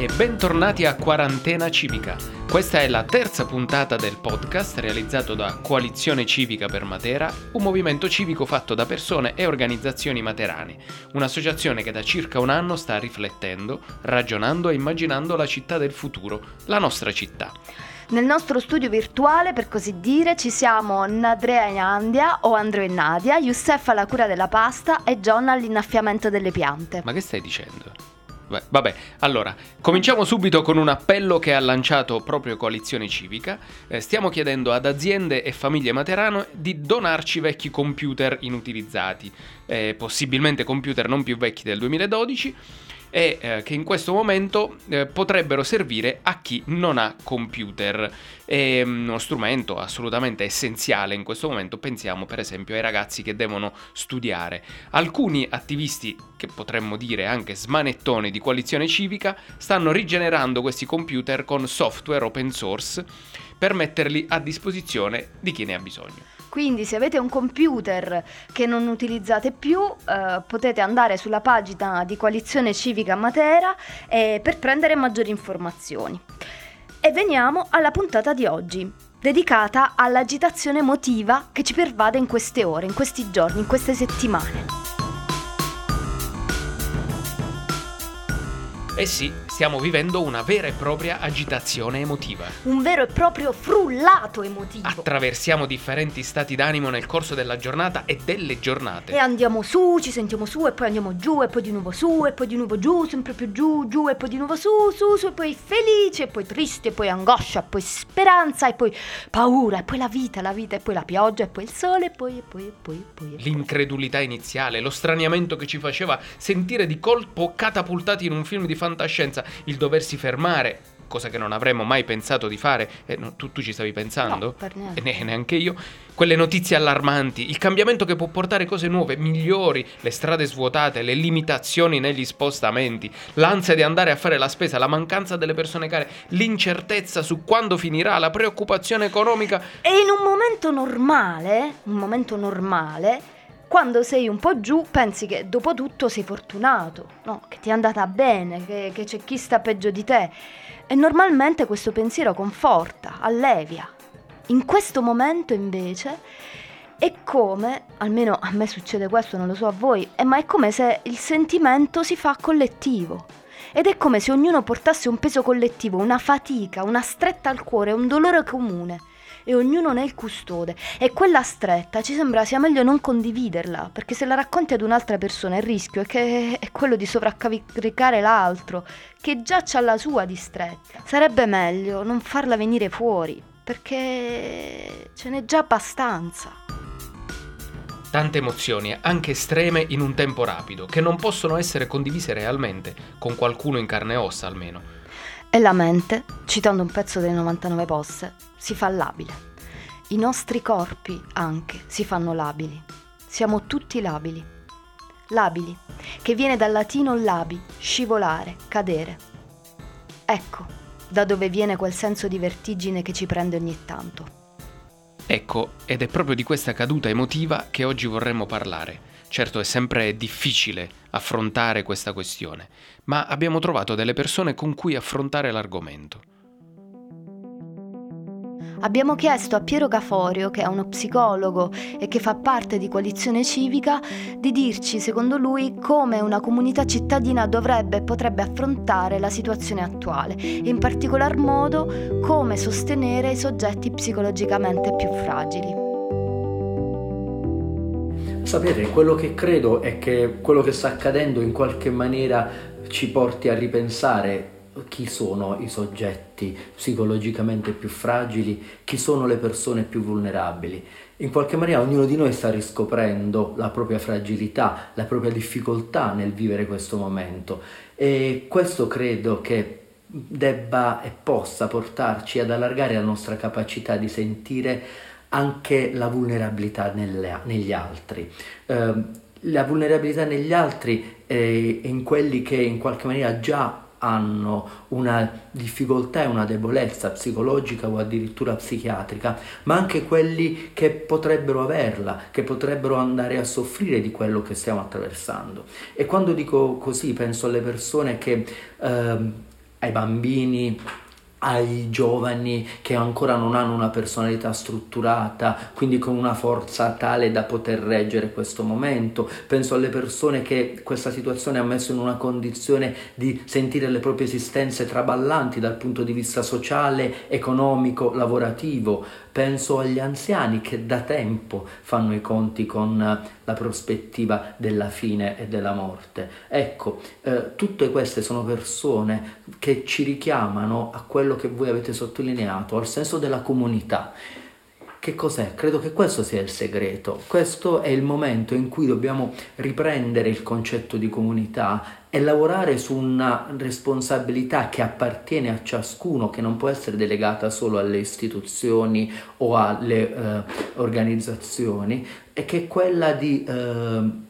e bentornati a Quarantena Civica. Questa è la terza puntata del podcast realizzato da Coalizione Civica per Matera, un movimento civico fatto da persone e organizzazioni materane, un'associazione che da circa un anno sta riflettendo, ragionando e immaginando la città del futuro, la nostra città. Nel nostro studio virtuale, per così dire, ci siamo Nadrea e Andia o Andrea e Nadia, Youssef alla cura della pasta e John all'innaffiamento delle piante. Ma che stai dicendo? Beh, vabbè, allora, cominciamo subito con un appello che ha lanciato proprio Coalizione Civica. Eh, stiamo chiedendo ad aziende e famiglie materane di donarci vecchi computer inutilizzati, eh, possibilmente computer non più vecchi del 2012 e eh, che in questo momento eh, potrebbero servire a chi non ha computer. È mm, uno strumento assolutamente essenziale in questo momento, pensiamo per esempio ai ragazzi che devono studiare. Alcuni attivisti, che potremmo dire anche smanettoni di coalizione civica, stanno rigenerando questi computer con software open source per metterli a disposizione di chi ne ha bisogno. Quindi se avete un computer che non utilizzate più eh, potete andare sulla pagina di Coalizione Civica Matera eh, per prendere maggiori informazioni. E veniamo alla puntata di oggi, dedicata all'agitazione emotiva che ci pervade in queste ore, in questi giorni, in queste settimane. Eh sì, stiamo vivendo una vera e propria agitazione emotiva. Un vero e proprio frullato emotivo. Attraversiamo differenti stati d'animo nel corso della giornata e delle giornate. E andiamo su, ci sentiamo su e poi andiamo giù e poi di nuovo su e poi di nuovo giù, sempre più giù, giù e poi di nuovo su, su, su e poi felice e poi triste e poi angoscia e poi speranza e poi paura e poi la vita, la vita e poi la pioggia e poi il sole e poi e poi e poi e poi. E L'incredulità iniziale, lo straniamento che ci faceva sentire di colpo catapultati in un film di fantascienza, il doversi fermare, cosa che non avremmo mai pensato di fare, e no, tu, tu, ci stavi pensando? No. E ne, neanche io. Quelle notizie allarmanti, il cambiamento che può portare cose nuove, migliori, le strade svuotate, le limitazioni negli spostamenti, l'ansia di andare a fare la spesa, la mancanza delle persone care, l'incertezza su quando finirà, la preoccupazione economica. E in un momento normale, un momento normale, quando sei un po' giù pensi che dopo tutto sei fortunato, no? che ti è andata bene, che, che c'è chi sta peggio di te. E normalmente questo pensiero conforta, allevia. In questo momento invece è come, almeno a me succede questo, non lo so a voi, eh, ma è come se il sentimento si fa collettivo. Ed è come se ognuno portasse un peso collettivo, una fatica, una stretta al cuore, un dolore comune e ognuno ne è il custode. E quella stretta ci sembra sia meglio non condividerla, perché se la racconti ad un'altra persona il rischio è, che è quello di sovraccaricare l'altro, che già ha la sua di stretta. Sarebbe meglio non farla venire fuori, perché ce n'è già abbastanza. Tante emozioni, anche estreme, in un tempo rapido, che non possono essere condivise realmente, con qualcuno in carne e ossa almeno. E la mente, citando un pezzo delle 99 posse, si fa labile. I nostri corpi anche si fanno labili. Siamo tutti labili. Labili, che viene dal latino labi, scivolare, cadere. Ecco da dove viene quel senso di vertigine che ci prende ogni tanto. Ecco, ed è proprio di questa caduta emotiva che oggi vorremmo parlare. Certo è sempre difficile affrontare questa questione, ma abbiamo trovato delle persone con cui affrontare l'argomento. Abbiamo chiesto a Piero Caforio, che è uno psicologo e che fa parte di Coalizione Civica, di dirci, secondo lui, come una comunità cittadina dovrebbe e potrebbe affrontare la situazione attuale e in particolar modo come sostenere i soggetti psicologicamente più fragili. Sapete, quello che credo è che quello che sta accadendo in qualche maniera ci porti a ripensare chi sono i soggetti psicologicamente più fragili, chi sono le persone più vulnerabili. In qualche maniera ognuno di noi sta riscoprendo la propria fragilità, la propria difficoltà nel vivere questo momento e questo credo che debba e possa portarci ad allargare la nostra capacità di sentire anche la vulnerabilità nelle, negli altri. Eh, la vulnerabilità negli altri è in quelli che in qualche maniera già hanno una difficoltà e una debolezza psicologica o addirittura psichiatrica, ma anche quelli che potrebbero averla, che potrebbero andare a soffrire di quello che stiamo attraversando. E quando dico così penso alle persone che eh, ai bambini, ai giovani che ancora non hanno una personalità strutturata, quindi con una forza tale da poter reggere questo momento. Penso alle persone che questa situazione ha messo in una condizione di sentire le proprie esistenze traballanti dal punto di vista sociale, economico, lavorativo. Penso agli anziani che da tempo fanno i conti con la prospettiva della fine e della morte. Ecco, eh, tutte queste sono persone che ci richiamano a quello che voi avete sottolineato, al senso della comunità. Che cos'è? Credo che questo sia il segreto. Questo è il momento in cui dobbiamo riprendere il concetto di comunità e lavorare su una responsabilità che appartiene a ciascuno, che non può essere delegata solo alle istituzioni o alle eh, organizzazioni, e che è quella di eh,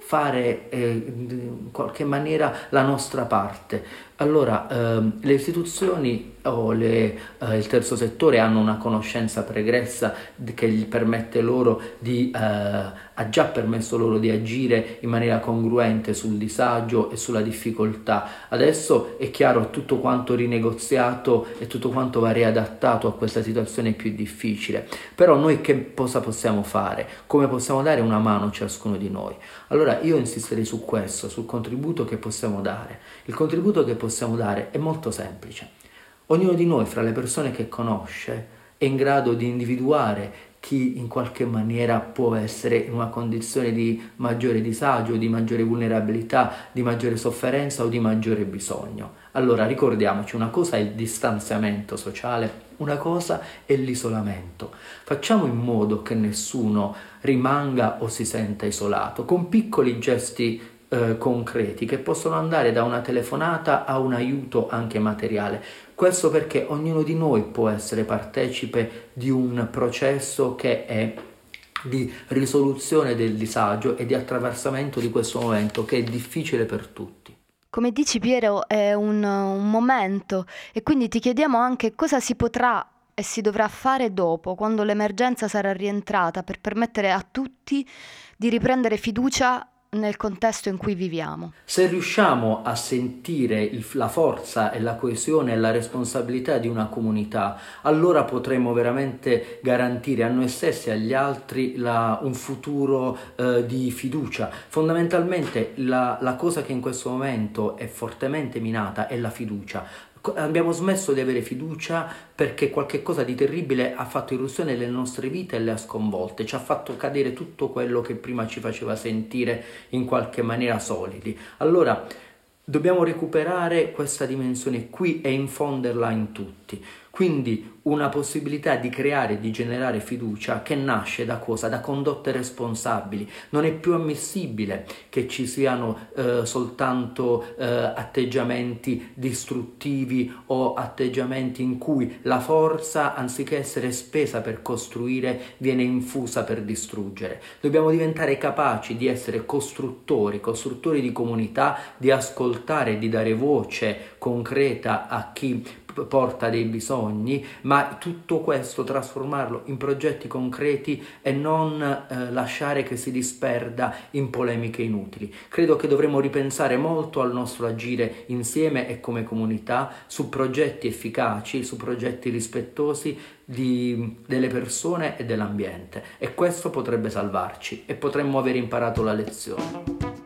fare eh, in qualche maniera la nostra parte. Allora, ehm, le istituzioni o le, eh, il terzo settore hanno una conoscenza pregressa che gli permette loro di, eh, ha già permesso loro di agire in maniera congruente sul disagio e sulla difficoltà. Adesso è chiaro tutto quanto rinegoziato e tutto quanto va riadattato a questa situazione più difficile. Però noi che cosa possiamo fare? Come possiamo dare una mano ciascuno di noi? Allora io insisterei su questo, sul contributo che possiamo dare. Il contributo che possiamo dare è molto semplice. Ognuno di noi, fra le persone che conosce, è in grado di individuare chi in qualche maniera può essere in una condizione di maggiore disagio, di maggiore vulnerabilità, di maggiore sofferenza o di maggiore bisogno. Allora ricordiamoci, una cosa è il distanziamento sociale, una cosa è l'isolamento. Facciamo in modo che nessuno rimanga o si senta isolato, con piccoli gesti eh, concreti che possono andare da una telefonata a un aiuto anche materiale. Questo perché ognuno di noi può essere partecipe di un processo che è di risoluzione del disagio e di attraversamento di questo momento che è difficile per tutti. Come dici Piero, è un, un momento e quindi ti chiediamo anche cosa si potrà e si dovrà fare dopo, quando l'emergenza sarà rientrata, per permettere a tutti di riprendere fiducia nel contesto in cui viviamo. Se riusciamo a sentire il, la forza e la coesione e la responsabilità di una comunità, allora potremo veramente garantire a noi stessi e agli altri la, un futuro eh, di fiducia. Fondamentalmente la, la cosa che in questo momento è fortemente minata è la fiducia abbiamo smesso di avere fiducia perché qualche cosa di terribile ha fatto irruzione nelle nostre vite e le ha sconvolte, ci ha fatto cadere tutto quello che prima ci faceva sentire in qualche maniera solidi. Allora dobbiamo recuperare questa dimensione qui e infonderla in tutti. Quindi una possibilità di creare e di generare fiducia che nasce da cosa? Da condotte responsabili. Non è più ammissibile che ci siano eh, soltanto eh, atteggiamenti distruttivi o atteggiamenti in cui la forza, anziché essere spesa per costruire, viene infusa per distruggere. Dobbiamo diventare capaci di essere costruttori, costruttori di comunità, di ascoltare, di dare voce concreta a chi porta dei bisogni, ma tutto questo trasformarlo in progetti concreti e non eh, lasciare che si disperda in polemiche inutili. Credo che dovremmo ripensare molto al nostro agire insieme e come comunità su progetti efficaci, su progetti rispettosi di, delle persone e dell'ambiente e questo potrebbe salvarci e potremmo aver imparato la lezione.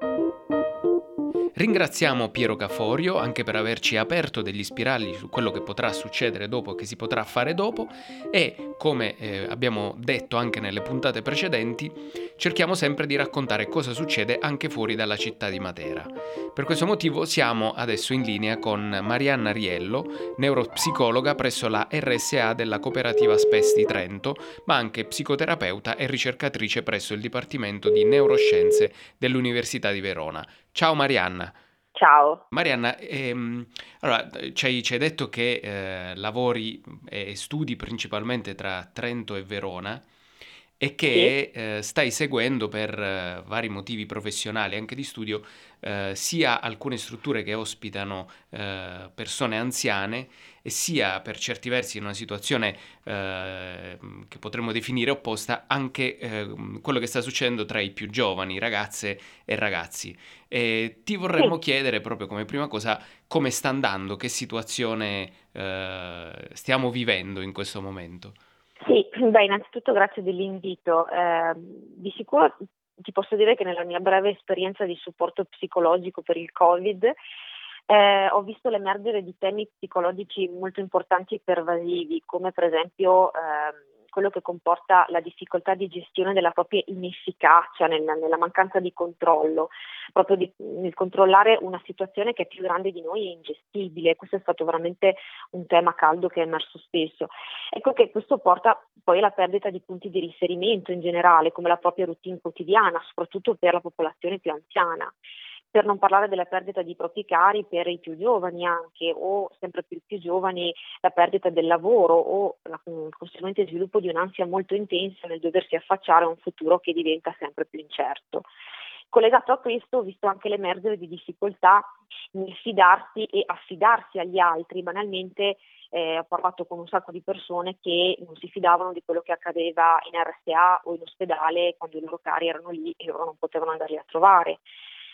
Thank you. Ringraziamo Piero Caforio anche per averci aperto degli spirali su quello che potrà succedere dopo, che si potrà fare dopo e come eh, abbiamo detto anche nelle puntate precedenti, cerchiamo sempre di raccontare cosa succede anche fuori dalla città di Matera. Per questo motivo siamo adesso in linea con Marianna Riello, neuropsicologa presso la RSA della cooperativa SPES di Trento, ma anche psicoterapeuta e ricercatrice presso il Dipartimento di Neuroscienze dell'Università di Verona. Ciao Marianna. Ciao. Marianna, ehm, allora, ci, hai, ci, hai, detto che eh, lavori e studi principalmente tra Trento e Verona e che sì. eh, stai seguendo per eh, vari motivi professionali, anche di studio, eh, sia alcune strutture che ospitano eh, persone anziane e sia per certi versi in una situazione eh, che potremmo definire opposta anche ehm, quello che sta succedendo tra i più giovani, ragazze e ragazzi. E ti vorremmo sì. chiedere proprio come prima cosa come sta andando, che situazione eh, stiamo vivendo in questo momento. Sì, beh, innanzitutto grazie dell'invito. Eh, di sicuro ti posso dire che nella mia breve esperienza di supporto psicologico per il Covid eh, ho visto l'emergere di temi psicologici molto importanti e pervasivi, come per esempio eh, quello che comporta la difficoltà di gestione della propria inefficacia, nella, nella mancanza di controllo, proprio di, nel controllare una situazione che è più grande di noi e ingestibile. Questo è stato veramente un tema caldo che è emerso spesso. Ecco che questo porta poi alla perdita di punti di riferimento in generale, come la propria routine quotidiana, soprattutto per la popolazione più anziana per non parlare della perdita di propri cari per i più giovani anche, o sempre più, più giovani la perdita del lavoro o il conseguente sviluppo di un'ansia molto intensa nel doversi affacciare a un futuro che diventa sempre più incerto. Collegato a questo ho visto anche l'emergere di difficoltà nel fidarsi e affidarsi agli altri. Banalmente eh, ho parlato con un sacco di persone che non si fidavano di quello che accadeva in RSA o in ospedale quando i loro cari erano lì e loro non potevano andarli a trovare.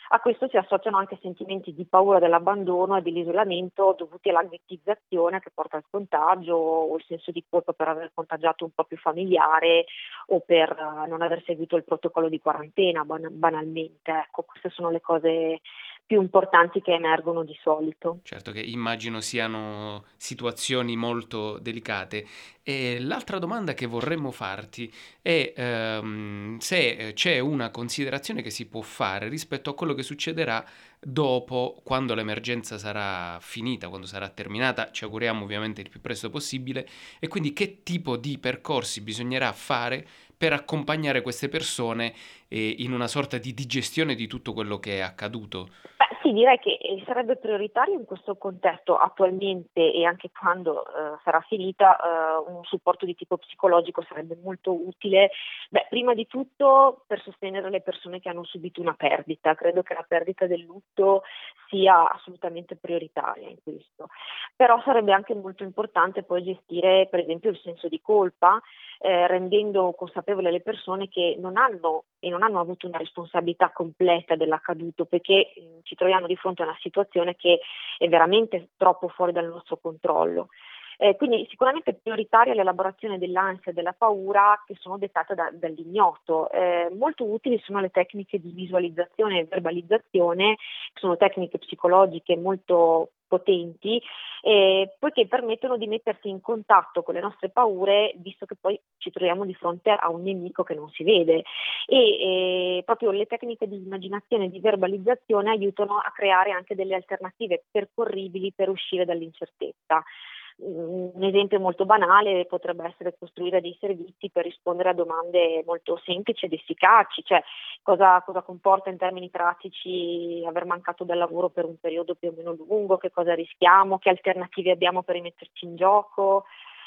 A questo si associano anche sentimenti di paura dell'abbandono e dell'isolamento dovuti alla ghettizzazione che porta al contagio o il senso di colpa per aver contagiato un proprio familiare o per eh, non aver seguito il protocollo di quarantena banalmente. Ecco, queste sono le cose più importanti che emergono di solito. Certo che immagino siano situazioni molto delicate. E l'altra domanda che vorremmo farti è ehm, se c'è una considerazione che si può fare rispetto a quello che succederà dopo, quando l'emergenza sarà finita, quando sarà terminata, ci auguriamo ovviamente il più presto possibile, e quindi che tipo di percorsi bisognerà fare per accompagnare queste persone eh, in una sorta di digestione di tutto quello che è accaduto. Sì, direi che eh, sarebbe prioritario in questo contesto attualmente e anche quando eh, sarà finita eh, un supporto di tipo psicologico sarebbe molto utile. Beh, prima di tutto per sostenere le persone che hanno subito una perdita, credo che la perdita del lutto sia assolutamente prioritaria in questo. Però sarebbe anche molto importante poi gestire per esempio il senso di colpa, eh, rendendo consapevole le persone che non hanno e non hanno avuto una responsabilità completa dell'accaduto perché mh, mm, ci troviamo di fronte a una situazione che è veramente troppo fuori dal nostro controllo. Eh, quindi sicuramente è prioritaria l'elaborazione dell'ansia e della paura che sono dettate da, dall'ignoto. Eh, molto utili sono le tecniche di visualizzazione e verbalizzazione, sono tecniche psicologiche molto potenti, eh, poiché permettono di mettersi in contatto con le nostre paure, visto che poi ci troviamo di fronte a un nemico che non si vede. E eh, proprio le tecniche di immaginazione e di verbalizzazione aiutano a creare anche delle alternative percorribili per uscire dall'incertezza. Un esempio molto banale potrebbe essere costruire dei servizi per rispondere a domande molto semplici ed efficaci, cioè cosa, cosa comporta in termini pratici aver mancato del lavoro per un periodo più o meno lungo, che cosa rischiamo, che alternative abbiamo per rimetterci in gioco.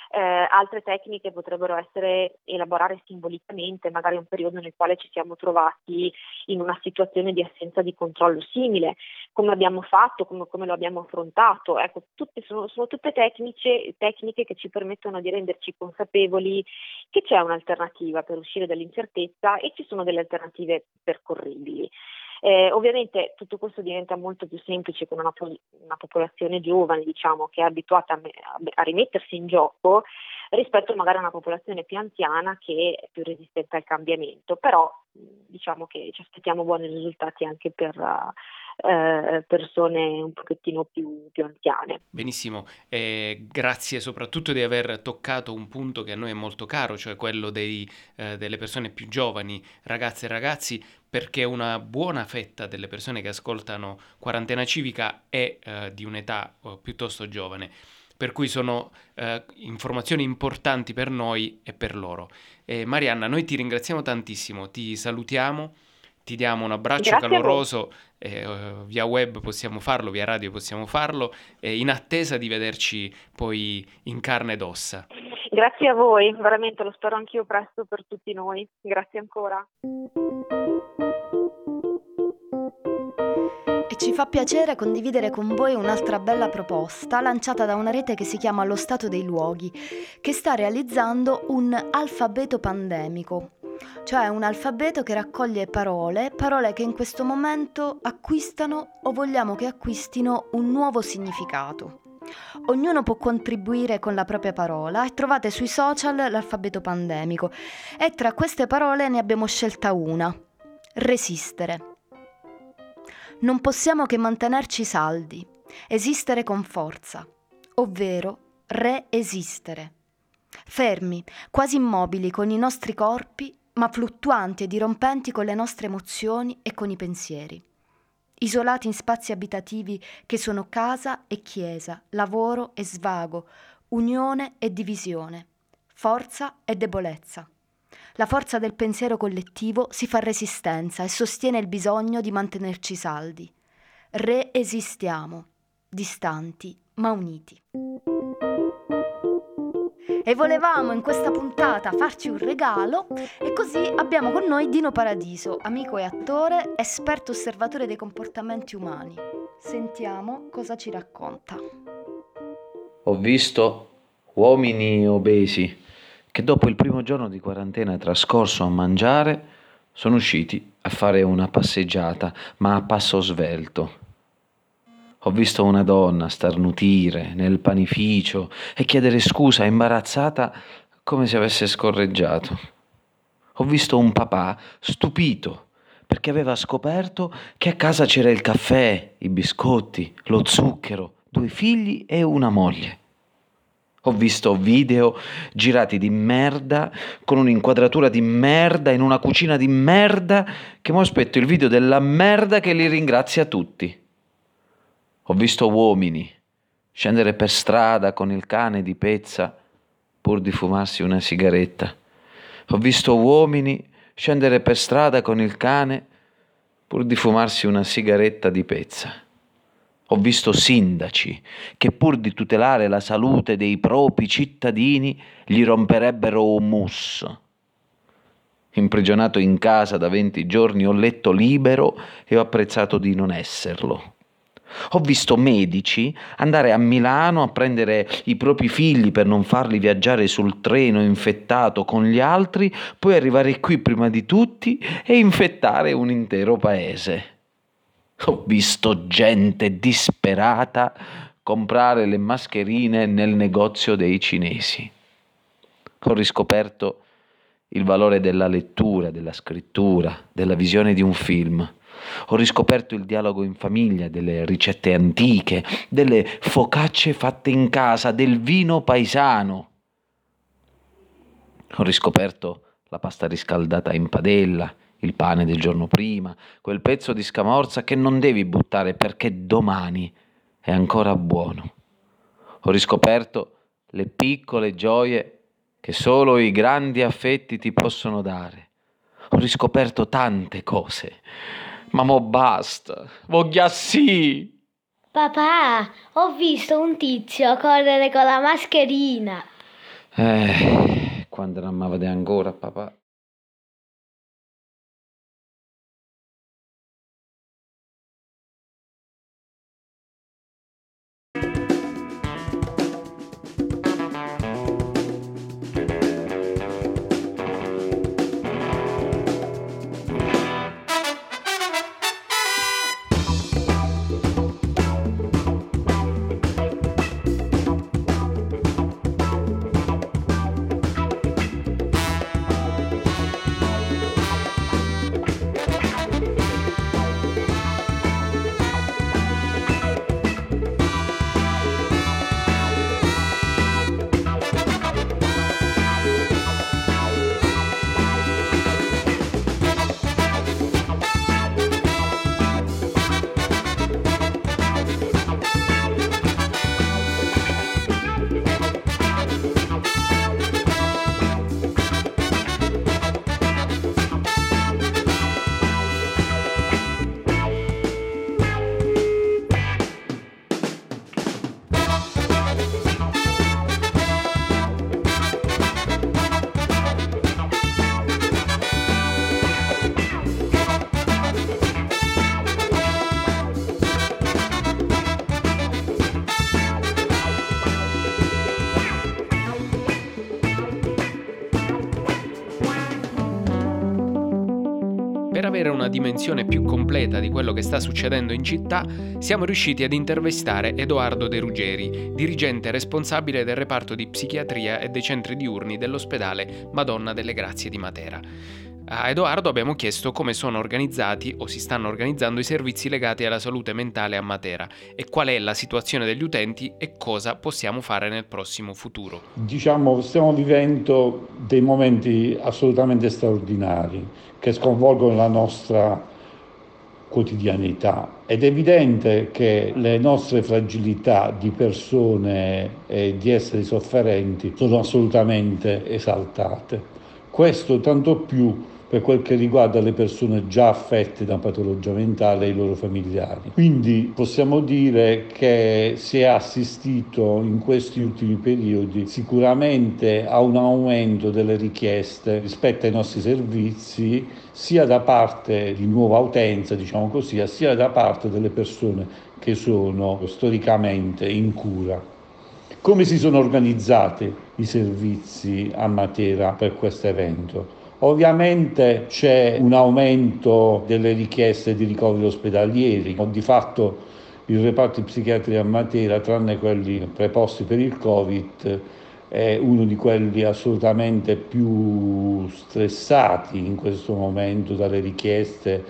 Eh, altre tecniche potrebbero essere elaborare simbolicamente magari un periodo nel quale ci siamo trovati in una situazione di assenza di controllo simile, come abbiamo fatto, come, come lo abbiamo affrontato. Ecco, tutte, sono, sono, tutte tecniche, tecniche che ci permettono di renderci consapevoli che c'è un'alternativa per uscire dall'incertezza e ci sono delle alternative percorribili. Eh, ovviamente tutto questo diventa molto più semplice con una, una popolazione giovane, diciamo, che è abituata a, a, rimettersi in gioco rispetto magari a una popolazione più anziana che è più resistente al cambiamento, però diciamo che ci aspettiamo buoni risultati anche per, eh, persone un pochettino più, più anziane. Benissimo, eh, grazie soprattutto di aver toccato un punto che a noi è molto caro, cioè quello dei, eh, delle persone più giovani, ragazze e ragazzi, perché una buona fetta delle persone che ascoltano Quarantena Civica è eh, di un'età oh, piuttosto giovane per cui sono eh, informazioni importanti per noi e per loro. Eh, Marianna, noi ti ringraziamo tantissimo, ti salutiamo, ti diamo un abbraccio Grazie caloroso, eh, via web possiamo farlo, via radio possiamo farlo, in attesa di vederci poi in carne ed ossa. Grazie a voi, veramente lo spero anch'io presto per tutti noi. Grazie ancora. ci fa piacere condividere con voi un'altra bella proposta lanciata da una rete che si chiama Lo Stato dei Luoghi, che sta realizzando un alfabeto pandemico, cioè un alfabeto che raccoglie parole, parole che in questo momento acquistano o vogliamo che acquistino un nuovo significato. Ognuno può contribuire con la propria parola e trovate sui social l'alfabeto pandemico e tra queste parole ne abbiamo scelta una, resistere. Non possiamo che mantenerci saldi, esistere con forza, ovvero reesistere. Fermi, quasi immobili con i nostri corpi, ma fluttuanti e dirompenti con le nostre emozioni e con i pensieri. Isolati in spazi abitativi che sono casa e chiesa, lavoro e svago, unione e divisione, forza e debolezza. La forza del pensiero collettivo si fa resistenza e sostiene il bisogno di mantenerci saldi. Reesistiamo, distanti ma uniti. E volevamo in questa puntata farci un regalo e così abbiamo con noi Dino Paradiso, amico e attore, esperto osservatore dei comportamenti umani. Sentiamo cosa ci racconta. Ho visto uomini obesi che dopo il primo giorno di quarantena trascorso a mangiare sono usciti a fare una passeggiata, ma a passo svelto. Ho visto una donna starnutire nel panificio e chiedere scusa imbarazzata come se avesse scorreggiato. Ho visto un papà stupito perché aveva scoperto che a casa c'era il caffè, i biscotti, lo zucchero, due figli e una moglie. Ho visto video girati di merda, con un'inquadratura di merda, in una cucina di merda, che mi aspetto il video della merda che li ringrazia tutti. Ho visto uomini scendere per strada con il cane di pezza pur di fumarsi una sigaretta. Ho visto uomini scendere per strada con il cane pur di fumarsi una sigaretta di pezza. Ho visto sindaci che pur di tutelare la salute dei propri cittadini gli romperebbero un mus. Imprigionato in casa da 20 giorni ho letto libero e ho apprezzato di non esserlo. Ho visto medici andare a Milano a prendere i propri figli per non farli viaggiare sul treno infettato con gli altri, poi arrivare qui prima di tutti e infettare un intero paese. Ho visto gente disperata comprare le mascherine nel negozio dei cinesi. Ho riscoperto il valore della lettura, della scrittura, della visione di un film. Ho riscoperto il dialogo in famiglia, delle ricette antiche, delle focacce fatte in casa, del vino paesano. Ho riscoperto la pasta riscaldata in padella, il pane del giorno prima, quel pezzo di scamorza che non devi buttare perché domani è ancora buono. Ho riscoperto le piccole gioie che solo i grandi affetti ti possono dare. Ho riscoperto tante cose. Ma mo basta, voglio sì. Papà, ho visto un tizio correre con la mascherina. Eh, quando non mi vede ancora, papà. Dimensione più completa di quello che sta succedendo in città, siamo riusciti ad intervistare Edoardo De Ruggeri, dirigente responsabile del reparto di psichiatria e dei centri diurni dell'ospedale Madonna delle Grazie di Matera. A Edoardo abbiamo chiesto come sono organizzati o si stanno organizzando i servizi legati alla salute mentale a Matera e qual è la situazione degli utenti e cosa possiamo fare nel prossimo futuro. Diciamo, stiamo vivendo dei momenti assolutamente straordinari che sconvolgono la nostra quotidianità ed è evidente che le nostre fragilità di persone e di esseri sofferenti sono assolutamente esaltate. Questo tanto più per quel che riguarda le persone già affette da patologia mentale e i loro familiari. Quindi possiamo dire che si è assistito in questi ultimi periodi sicuramente a un aumento delle richieste rispetto ai nostri servizi sia da parte di nuova utenza, diciamo così, sia da parte delle persone che sono storicamente in cura. Come si sono organizzati i servizi a Matera per questo evento? Ovviamente c'è un aumento delle richieste di ricoveri ospedalieri, di fatto il reparto di psichiatria a Matera, tranne quelli preposti per il Covid, è uno di quelli assolutamente più stressati in questo momento dalle richieste,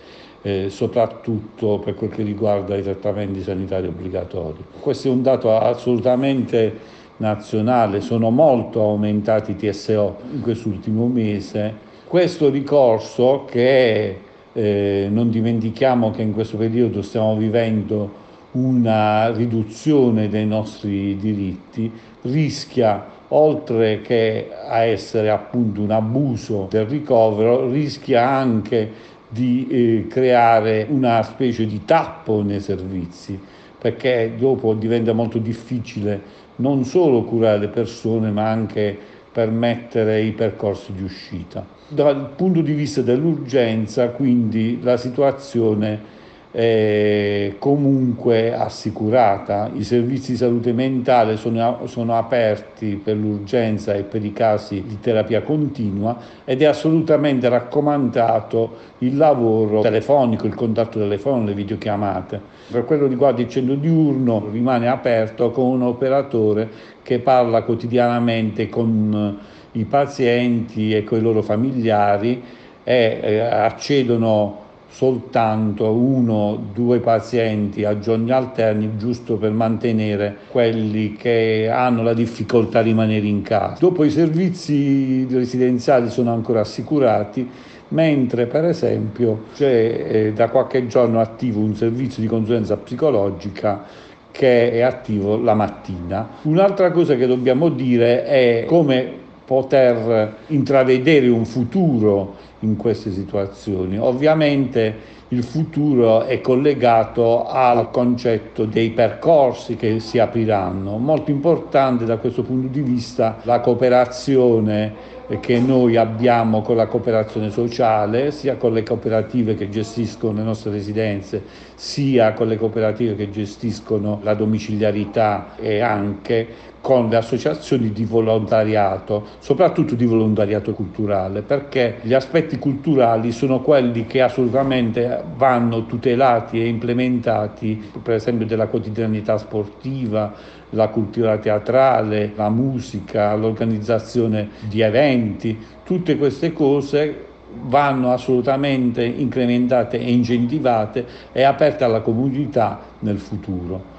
eh, soprattutto per quel che riguarda i trattamenti sanitari obbligatori. Questo è un dato assolutamente nazionale, sono molto aumentati i TSO in quest'ultimo mese questo ricorso che eh, non dimentichiamo che in questo periodo stiamo vivendo una riduzione dei nostri diritti, rischia oltre che a essere appunto un abuso del ricovero, rischia anche di eh, creare una specie di tappo nei servizi, perché dopo diventa molto difficile non solo curare le persone, ma anche permettere i percorsi di uscita. Dal punto di vista dell'urgenza, quindi, la situazione è comunque assicurata. I servizi di salute mentale sono, sono, aperti per l'urgenza e per i casi di terapia continua ed è assolutamente raccomandato il lavoro telefonico, il contatto telefonico, le videochiamate. Per quello che riguarda il centro diurno rimane aperto con un operatore che parla quotidianamente con i pazienti e con i loro familiari e eh, accedono soltanto uno o due pazienti a giorni alterni giusto per mantenere quelli che hanno la difficoltà di rimanere in casa. Dopo i servizi residenziali sono ancora assicurati, mentre per esempio c'è eh, da qualche giorno attivo un servizio di consulenza psicologica che è attivo la mattina. Un'altra cosa che dobbiamo dire è come poter intravedere un futuro in queste situazioni. Ovviamente il futuro è collegato al concetto dei percorsi che si apriranno. Molto importante da questo punto di vista la cooperazione che noi abbiamo con la cooperazione sociale, sia con le cooperative che gestiscono le nostre residenze, sia con le cooperative che gestiscono la domiciliarità e anche con le associazioni di volontariato, soprattutto di volontariato culturale, perché gli aspetti culturali sono quelli che assolutamente vanno tutelati e implementati, per esempio della quotidianità sportiva, la cultura teatrale, la musica, l'organizzazione di eventi, tutte queste cose vanno assolutamente incrementate e incentivate e aperte alla comunità nel futuro.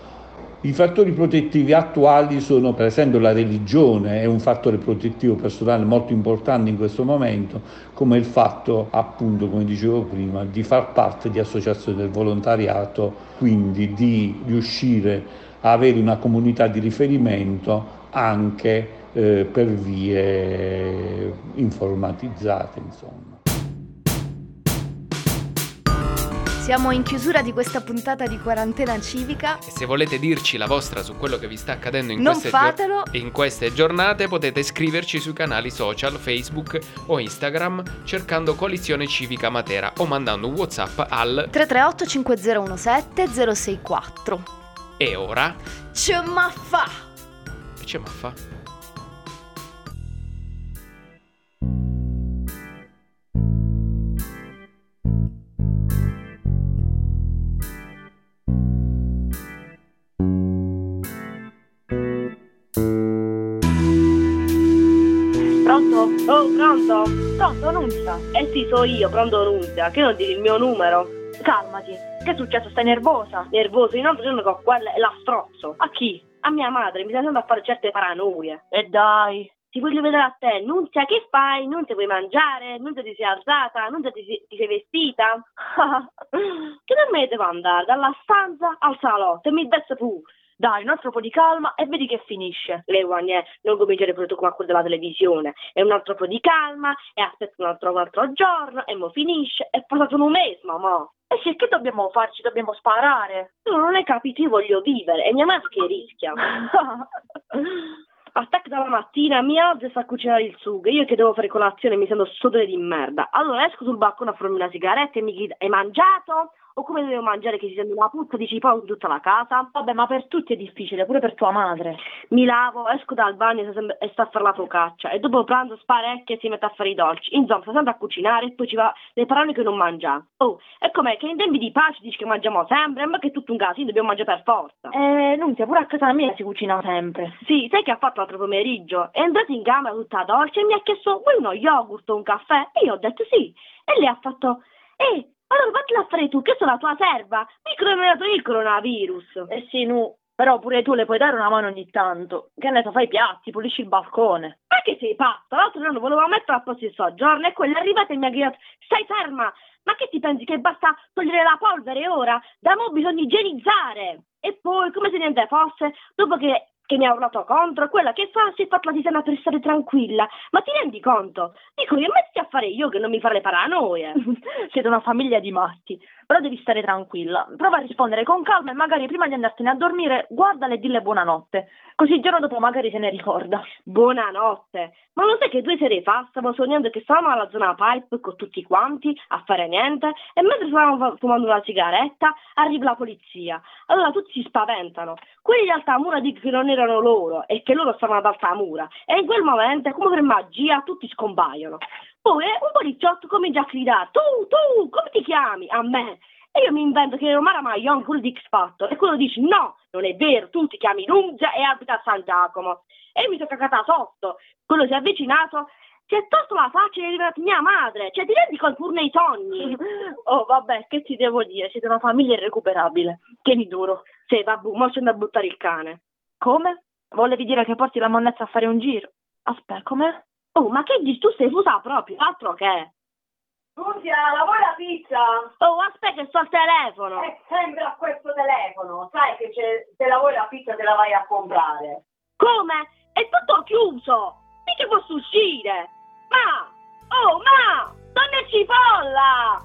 I fattori protettivi attuali sono per esempio la religione, è un fattore protettivo personale molto importante in questo momento, come il fatto appunto, come dicevo prima, di far parte di associazioni del volontariato, quindi di riuscire a avere una comunità di riferimento anche eh, per vie informatizzate. Insomma. Siamo in chiusura di questa puntata di quarantena civica. E se volete dirci la vostra su quello che vi sta accadendo in, queste, fatelo. Gio- in queste giornate, potete scriverci sui canali social, Facebook o Instagram cercando Coalizione Civica Matera o mandando un WhatsApp al 338 5017 064. E ora? Ce ma fa! Ce Nunzia? Eh sì, so io, pronto Nunzia. Che non dici il mio numero? Calmati. Che è successo? Stai nervosa? Nervoso, in altro giorno con quella e la strozzo. A chi? A mia madre, mi sta andando a fare certe paranoie. E dai. Ti voglio vedere a te, Nunzia, che fai? Nunzia vuoi mangiare? Nunzia ti sei alzata? Nunzia ti, ti sei vestita? che da me devo andare? Dalla stanza al salotto e mi veste pure. Dai, un altro po' di calma e vedi che finisce. Le guagne, non cominciare tu come a quello della televisione. E un altro po' di calma, e aspetta un altro, un altro giorno, e mo finisce. È passato un mese, mamma. E sì, che dobbiamo farci? Dobbiamo sparare. Tu non hai capito, io voglio vivere, e mia madre che rischia. Attacca dalla mattina, mi alzo e sta a cucinare il sugo. Io che devo fare colazione mi sento sudore di merda. Allora esco sul balcone a farmi una sigaretta e mi chiedo, hai mangiato? O come devo mangiare che si sente una puzza di cipolla in tutta la casa? Vabbè, ma per tutti è difficile, pure per tua madre. Mi lavo, esco dal bagno e sta- a fare la focaccia. E dopo pranzo sparecchia e si mette a fare i dolci. Insomma, sta sempre a cucinare e poi ci va le parole che non mangia. Oh, e com'è che in tempi di pace dici che mangiamo sempre? Ma che è tutto un casino, dobbiamo mangiare per forza. Eh, Nunzia, pure a casa mia si cucina sempre. Sì, sai che ha fatto l'altro pomeriggio? È entrata in camera tutta dolce e mi ha chiesto vuoi uno yogurt o un caffè? E io ho detto sì. E lei ha fatto, eh, allora vattela a fare tu, che sono la tua serva. Mi dato il coronavirus. Eh sì, Nu, però pure tu le puoi dare una mano ogni tanto. Che ne so, fai i piatti, pulisci il balcone. Ma che sei pazza? L'altro giorno volevo mettere a posto il soggiorno e quella è arrivata e mi ha gridato stai ferma! Ma che ti pensi che basta togliere la polvere ora? Da mo' bisogna igienizzare! E poi, come se niente fosse, dopo che, che mi ha urlato contro, quella che fa si è fatta la tisana per stare tranquilla. Ma ti rendi conto? Dico io, metti a fare io che non mi fare le paranoie. Siete una famiglia di matti. Però devi stare tranquilla. Prova a rispondere con calma e magari prima di andartene a dormire, guardale e dille buonanotte. Così il giorno dopo magari se ne ricorda. Buonanotte. Ma lo sai che due sere fa stavo sognando che stavamo alla zona pipe con tutti quanti a fare niente e mentre stavamo fumando una sigaretta arriva la polizia. Allora tutti si spaventano. Quelli di Altamura dicono che non erano loro e che loro stavano ad Altamura e in quel momento, come per magia, tutti scompaiono. Poi eh, un poliziotto comincia a gridare tu, tu, come ti chiami? A me. E io mi invento che ero Mara Maion, quello di X Factor, e quello dice no, non è vero, tu ti chiami Nunzia e abita a San Giacomo. E io mi sono cagata sotto. Quello si è avvicinato, si è tolto la faccia e è arrivata mia madre. Cioè, ti rendi conto pure nei sogni? Oh, vabbè, che ti devo dire? Siete una famiglia irrecuperabile. Tieni duro. Sì, vabbè, mo c'è da buttare il cane. Come? Volevi dire che porti la monnezza a fare un giro? Aspetta, com'è? Oh, ma che dici? Tu sei fusa proprio, altro che. Nunzia, la vuoi la pizza? Oh, aspetta sto al telefono. È sempre a questo telefono. Sai che se la vuoi la pizza te la vai a comprare. Come? È tutto chiuso. Mica posso uscire. Ma, oh, ma, donna cipolla.